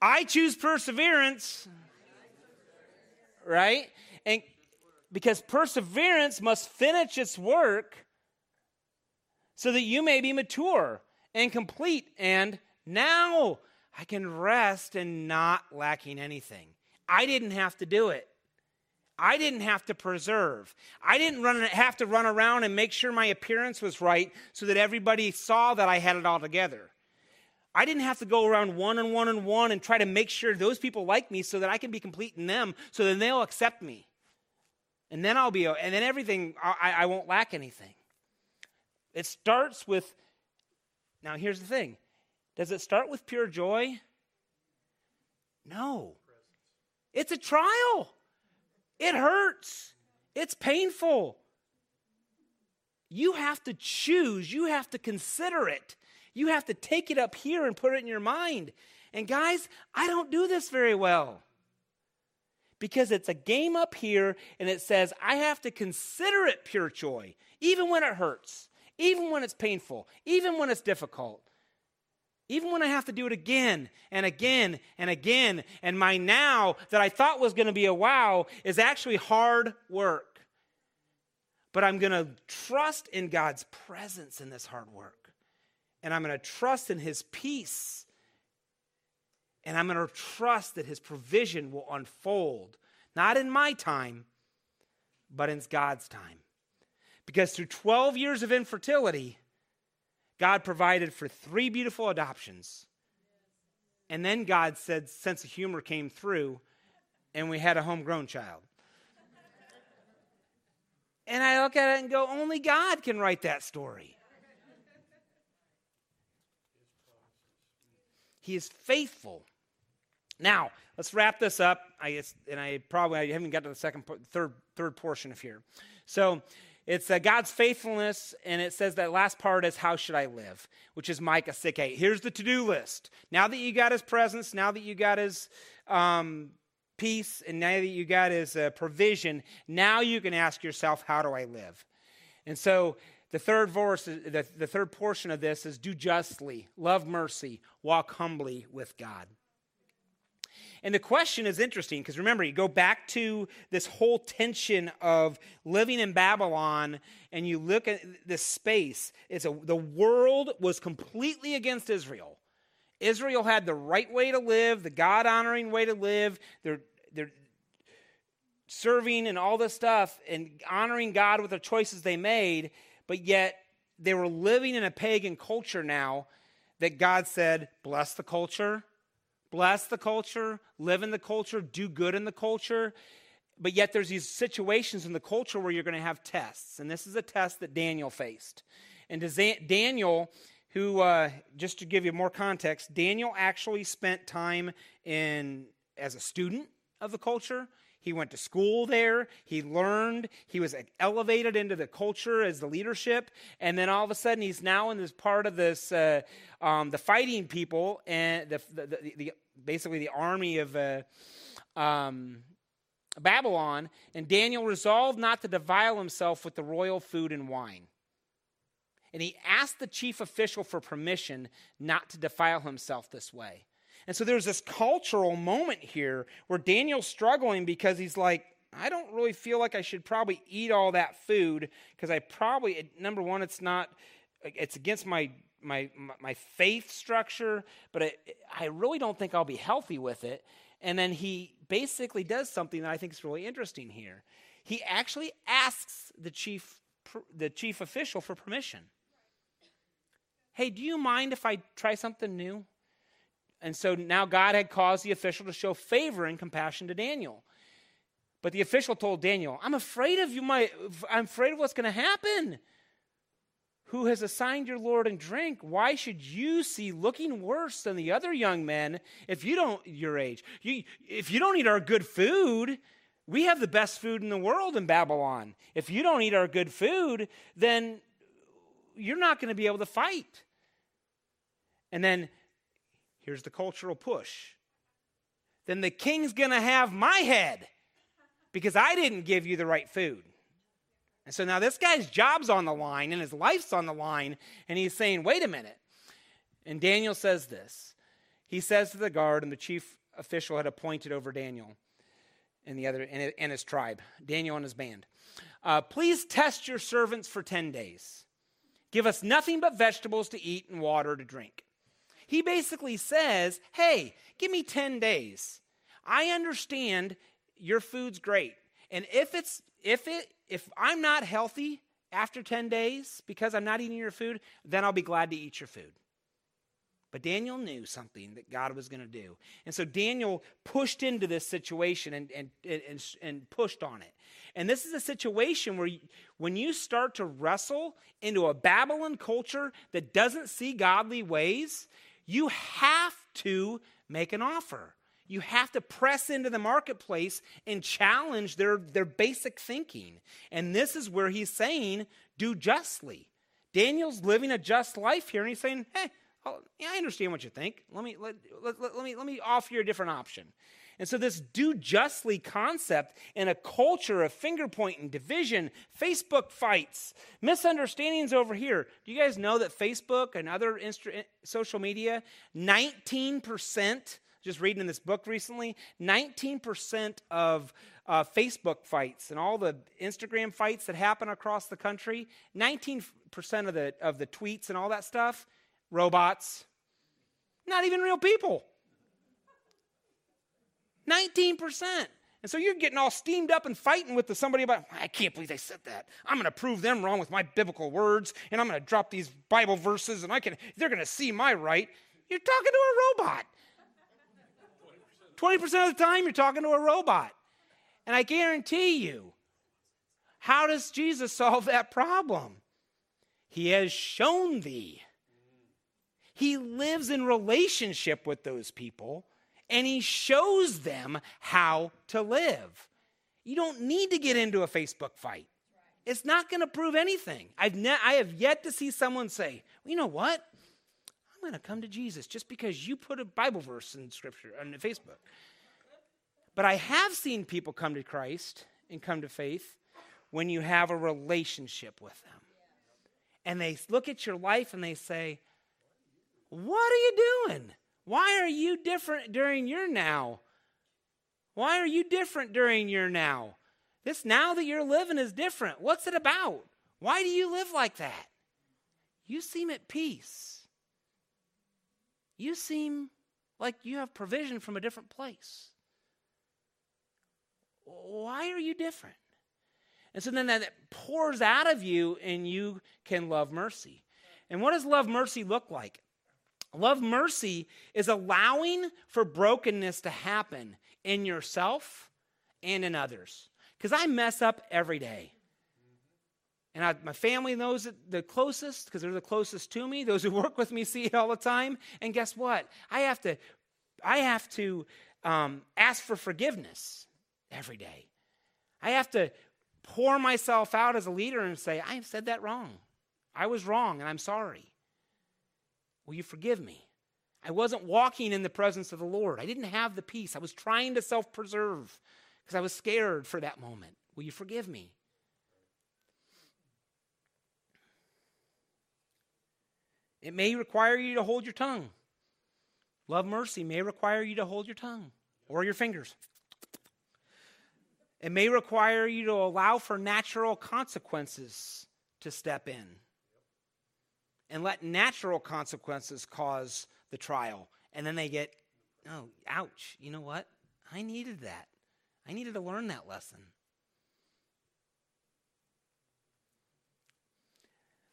I choose perseverance. Right? And because perseverance must finish its work so that you may be mature and complete and now I can rest and not lacking anything. I didn't have to do it. I didn't have to preserve. I didn't run, have to run around and make sure my appearance was right so that everybody saw that I had it all together. I didn't have to go around one and one and one and try to make sure those people like me so that I can be complete in them so that they'll accept me. And then I'll be, and then everything, I, I won't lack anything. It starts with, now here's the thing does it start with pure joy? No. It's a trial. It hurts. It's painful. You have to choose, you have to consider it. You have to take it up here and put it in your mind. And guys, I don't do this very well. Because it's a game up here and it says I have to consider it pure joy, even when it hurts, even when it's painful, even when it's difficult. Even when I have to do it again and again and again, and my now that I thought was going to be a wow is actually hard work. But I'm going to trust in God's presence in this hard work. And I'm going to trust in His peace. And I'm going to trust that His provision will unfold, not in my time, but in God's time. Because through 12 years of infertility, God provided for three beautiful adoptions. And then God said, sense of humor came through, and we had a homegrown child. and I look at it and go, only God can write that story. He is faithful. Now, let's wrap this up. I guess, and I probably I haven't got to the second, third, third portion of here. So, It's uh, God's faithfulness, and it says that last part is how should I live, which is Micah 6 8. Here's the to do list. Now that you got his presence, now that you got his um, peace, and now that you got his uh, provision, now you can ask yourself, how do I live? And so the third verse, the, the third portion of this is do justly, love mercy, walk humbly with God. And the question is interesting because remember, you go back to this whole tension of living in Babylon and you look at this space. It's a, the world was completely against Israel. Israel had the right way to live, the God honoring way to live. They're, they're serving and all this stuff and honoring God with the choices they made, but yet they were living in a pagan culture now that God said, bless the culture bless the culture, live in the culture, do good in the culture. But yet there's these situations in the culture where you're going to have tests. And this is a test that Daniel faced. And Daniel, who, uh, just to give you more context, Daniel actually spent time in as a student of the culture. He went to school there. He learned. He was elevated into the culture as the leadership. And then all of a sudden, he's now in this part of this, uh, um, the fighting people and the, the, the, the basically the army of uh, um, Babylon. And Daniel resolved not to defile himself with the royal food and wine. And he asked the chief official for permission not to defile himself this way. And so there's this cultural moment here where Daniel's struggling because he's like, I don't really feel like I should probably eat all that food because I probably, number one, it's not, it's against my my my faith structure, but I, I really don't think I'll be healthy with it. And then he basically does something that I think is really interesting here. He actually asks the chief the chief official for permission. Hey, do you mind if I try something new? And so now God had caused the official to show favor and compassion to Daniel. But the official told Daniel, I'm afraid of you, my I'm afraid of what's going to happen. Who has assigned your Lord and drink? Why should you see looking worse than the other young men if you don't your age? You, if you don't eat our good food, we have the best food in the world in Babylon. If you don't eat our good food, then you're not going to be able to fight. And then Here's the cultural push. Then the king's going to have my head because I didn't give you the right food. And so now this guy's job's on the line and his life's on the line, and he's saying, wait a minute. And Daniel says this. He says to the guard and the chief official had appointed over Daniel and the other and his tribe, Daniel and his band. Uh, Please test your servants for 10 days. Give us nothing but vegetables to eat and water to drink. He basically says, hey, give me 10 days. I understand your food's great. And if it's if it if I'm not healthy after 10 days because I'm not eating your food, then I'll be glad to eat your food. But Daniel knew something that God was going to do. And so Daniel pushed into this situation and, and, and, and pushed on it. And this is a situation where you, when you start to wrestle into a Babylon culture that doesn't see godly ways, you have to make an offer. You have to press into the marketplace and challenge their, their basic thinking. And this is where he's saying, do justly. Daniel's living a just life here, and he's saying, hey, oh, yeah, I understand what you think. Let me, let, let, let, me, let me offer you a different option. And so, this do justly concept in a culture of finger pointing, division, Facebook fights, misunderstandings over here. Do you guys know that Facebook and other instru- social media, 19%, just reading in this book recently, 19% of uh, Facebook fights and all the Instagram fights that happen across the country, 19% of the, of the tweets and all that stuff, robots, not even real people. 19%. And so you're getting all steamed up and fighting with somebody about, I can't believe they said that. I'm going to prove them wrong with my biblical words, and I'm going to drop these Bible verses, and I can, they're going to see my right. You're talking to a robot. 20% of the time, you're talking to a robot. And I guarantee you, how does Jesus solve that problem? He has shown thee. He lives in relationship with those people and he shows them how to live. You don't need to get into a Facebook fight. It's not going to prove anything. I've ne- I have yet to see someone say, well, you know what? I'm going to come to Jesus just because you put a Bible verse in Scripture on Facebook. But I have seen people come to Christ and come to faith when you have a relationship with them. And they look at your life and they say, What are you doing? Why are you different during your now? Why are you different during your now? This now that you're living is different. What's it about? Why do you live like that? You seem at peace. You seem like you have provision from a different place. Why are you different? And so then that pours out of you, and you can love mercy. And what does love mercy look like? Love mercy is allowing for brokenness to happen in yourself and in others. Because I mess up every day. And I, my family knows it the closest because they're the closest to me. Those who work with me see it all the time. And guess what? I have to, I have to um, ask for forgiveness every day. I have to pour myself out as a leader and say, I said that wrong. I was wrong and I'm sorry. Will you forgive me? I wasn't walking in the presence of the Lord. I didn't have the peace. I was trying to self preserve because I was scared for that moment. Will you forgive me? It may require you to hold your tongue. Love mercy may require you to hold your tongue or your fingers. It may require you to allow for natural consequences to step in and let natural consequences cause the trial. And then they get, oh, ouch, you know what? I needed that. I needed to learn that lesson.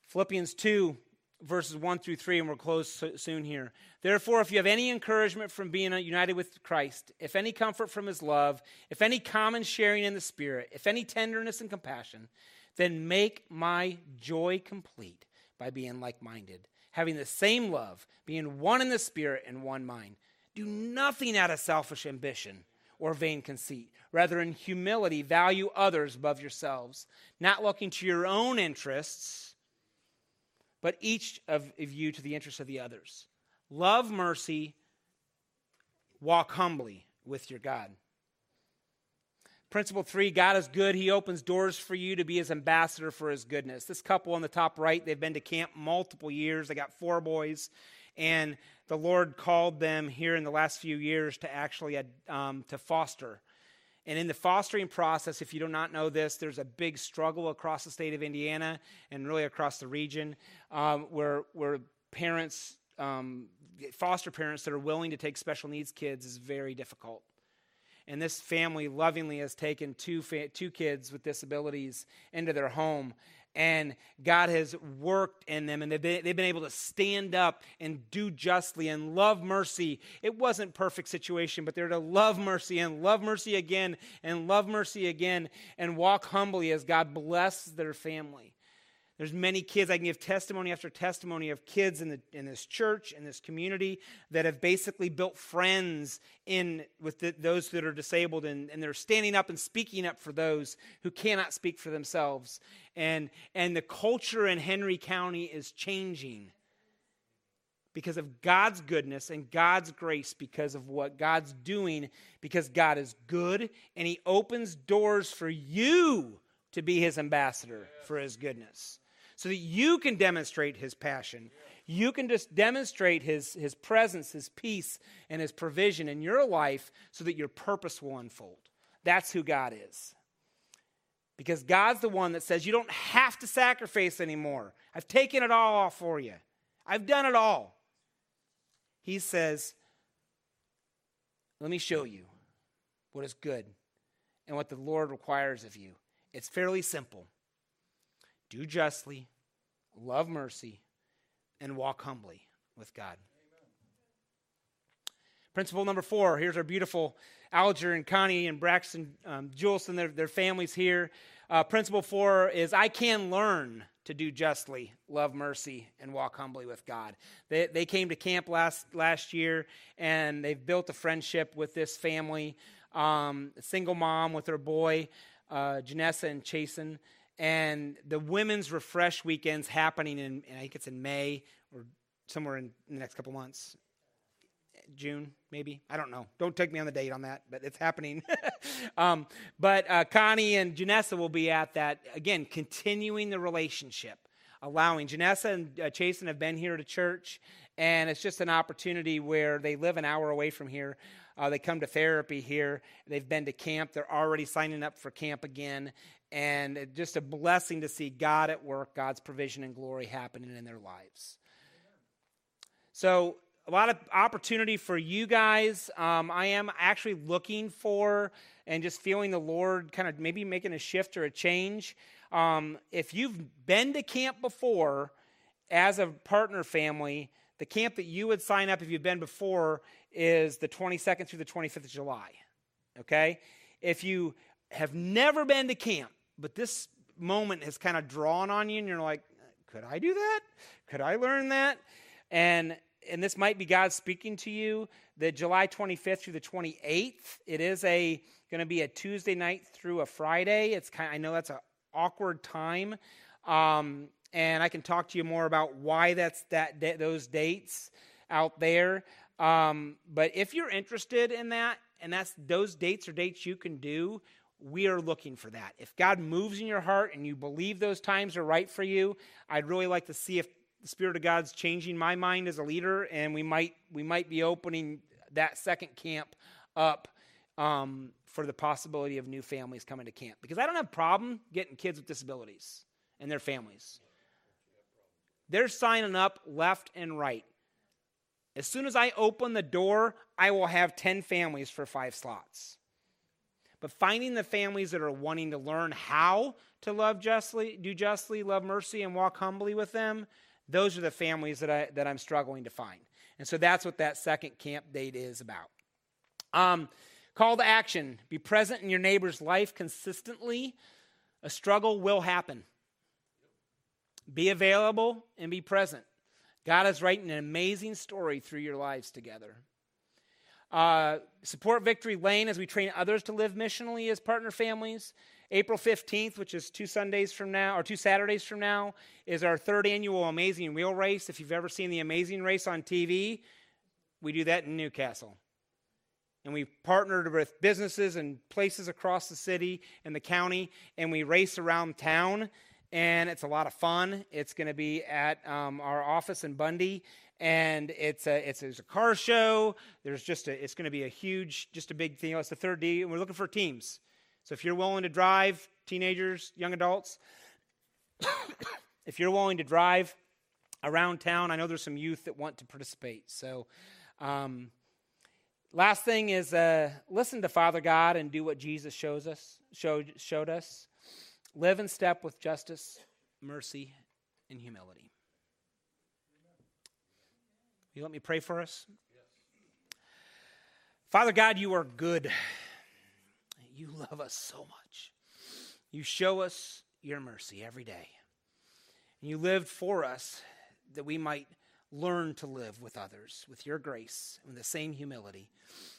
Philippians 2, verses 1 through 3, and we're close soon here. Therefore, if you have any encouragement from being united with Christ, if any comfort from his love, if any common sharing in the Spirit, if any tenderness and compassion, then make my joy complete by being like minded, having the same love, being one in the Spirit and one mind. Do nothing out of selfish ambition or vain conceit. Rather, in humility, value others above yourselves, not looking to your own interests, but each of, you to the interests of the others. Love mercy, walk humbly with your God. Principle three God is good. He opens doors for you to be his ambassador for his goodness. This couple on the top right, they've been to camp multiple years. They got four boys, and the Lord called them here in the last few years to actually um, to foster. And in the fostering process, if you do not know this, there's a big struggle across the state of Indiana and really across the region um, where, where parents, um, foster parents that are willing to take special needs kids is very difficult and this family lovingly has taken two, fa- two kids with disabilities into their home and God has worked in them, and they've been, they've been able to stand up and do justly and love mercy. It wasn't perfect situation, but they're to love mercy and love mercy again and love mercy again and walk humbly as God blesses their family. There's many kids, I can give testimony after testimony of kids in, the, in this church, in this community, that have basically built friends in with the, those that are disabled, and, and they're standing up and speaking up for those who cannot speak for themselves. And, and the culture in Henry County is changing because of God's goodness and God's grace, because of what God's doing, because God is good, and He opens doors for you to be His ambassador for His goodness so that you can demonstrate his passion. You can just demonstrate his, his presence, his peace, and his provision in your life so that your purpose will unfold. That's who God is. Because God's the one that says, You don't have to sacrifice anymore. I've taken it all off for you, I've done it all. He says, Let me show you what is good and what the Lord requires of you. It's fairly simple do justly, love mercy, and walk humbly with God. Amen. Principle number four here's our beautiful Alger and Connie and Braxton um, Jules and their, their families here. Uh, principle four is I can learn to do justly, love mercy, and walk humbly with God. They, they came to camp last, last year and they've built a friendship with this family, um, single mom with her boy, uh, Janessa and Chasen and the women's refresh weekends happening in, I think it's in May or somewhere in the next couple months. June, maybe. I don't know. Don't take me on the date on that, but it's happening. um, but uh, Connie and Janessa will be at that, again, continuing the relationship, allowing. Janessa and uh, Chasen have been here to church, and it's just an opportunity where they live an hour away from here. Uh, they come to therapy here. They've been to camp. They're already signing up for camp again. And just a blessing to see God at work, God's provision and glory happening in their lives. So, a lot of opportunity for you guys. Um, I am actually looking for and just feeling the Lord kind of maybe making a shift or a change. Um, if you've been to camp before as a partner family, the camp that you would sign up if you've been before is the 22nd through the 25th of July. Okay? If you have never been to camp, but this moment has kind of drawn on you and you're like, could I do that? Could I learn that? And and this might be God speaking to you, the July 25th through the 28th. It is a going to be a Tuesday night through a Friday. It's kind of, I know that's an awkward time. Um, and I can talk to you more about why that's that those dates out there. Um, but if you're interested in that, and that's those dates are dates you can do, we are looking for that. If God moves in your heart and you believe those times are right for you, I'd really like to see if the Spirit of God's changing my mind as a leader, and we might we might be opening that second camp up um, for the possibility of new families coming to camp. Because I don't have a problem getting kids with disabilities and their families. They're signing up left and right. As soon as I open the door, I will have 10 families for five slots. But finding the families that are wanting to learn how to love justly, do justly, love mercy, and walk humbly with them, those are the families that, I, that I'm struggling to find. And so that's what that second camp date is about. Um, call to action be present in your neighbor's life consistently. A struggle will happen. Be available and be present. God is writing an amazing story through your lives together. Uh, support Victory Lane as we train others to live missionally as partner families. April 15th, which is two Sundays from now, or two Saturdays from now, is our third annual Amazing Wheel Race. If you've ever seen the Amazing Race on TV, we do that in New Castle. And we've partnered with businesses and places across the city and the county, and we race around town. And it's a lot of fun. It's going to be at um, our office in Bundy, and it's a it's, a car show. There's just a it's going to be a huge, just a big thing. It's the third D, and we're looking for teams. So if you're willing to drive, teenagers, young adults, if you're willing to drive around town, I know there's some youth that want to participate. So, um, last thing is uh, listen to Father God and do what Jesus shows us showed showed us. Live in step with justice, mercy, and humility. You let me pray for us? Father God, you are good you love us so much. You show us your mercy every day. And you lived for us that we might learn to live with others with your grace and the same humility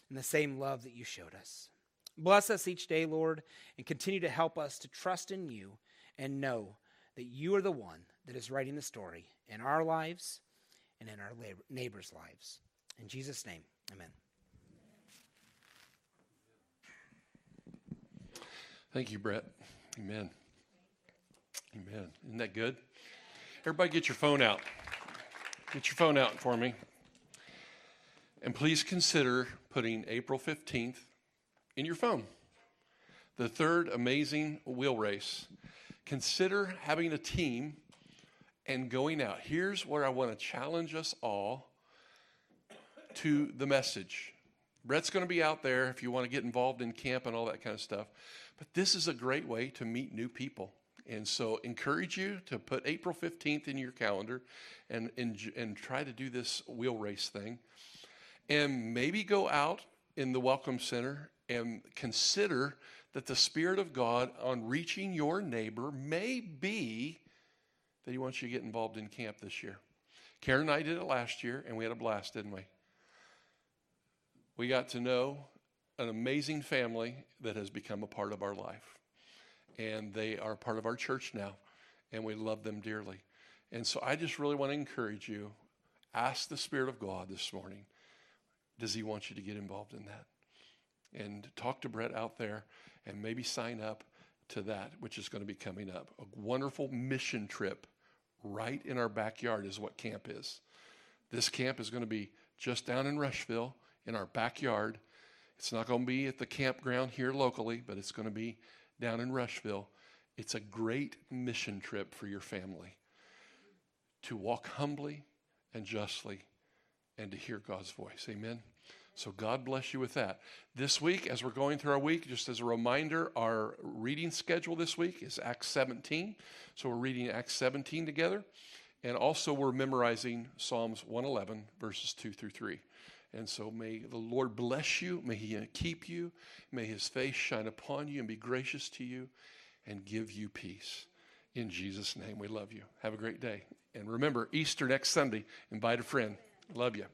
and the same love that you showed us. Bless us each day, Lord, and continue to help us to trust in you and know that you are the one that is writing the story in our lives and in our neighbors' lives. In Jesus' name, amen. Thank you, Brett. Amen. Amen. Isn't that good? Everybody, get your phone out. Get your phone out for me. And please consider putting April 15th in your phone. The third amazing wheel race. Consider having a team and going out. Here's where I want to challenge us all to the message. Brett's going to be out there if you want to get involved in camp and all that kind of stuff. But this is a great way to meet new people. And so, encourage you to put April 15th in your calendar and, and, and try to do this wheel race thing. And maybe go out in the Welcome Center and consider that the Spirit of God on reaching your neighbor may be that He wants you to get involved in camp this year. Karen and I did it last year, and we had a blast, didn't we? We got to know an amazing family that has become a part of our life. and they are part of our church now, and we love them dearly. And so I just really want to encourage you ask the Spirit of God this morning does He want you to get involved in that? And talk to Brett out there and maybe sign up to that, which is going to be coming up. A wonderful mission trip right in our backyard is what camp is. This camp is going to be just down in Rushville in our backyard. It's not going to be at the campground here locally, but it's going to be down in Rushville. It's a great mission trip for your family to walk humbly and justly and to hear God's voice. Amen. So God bless you with that. This week, as we're going through our week, just as a reminder, our reading schedule this week is Acts 17. So we're reading Acts 17 together. And also, we're memorizing Psalms 111, verses 2 through 3. And so, may the Lord bless you. May He keep you. May His face shine upon you and be gracious to you and give you peace. In Jesus' name, we love you. Have a great day. And remember, Easter next Sunday. Invite a friend. Love you.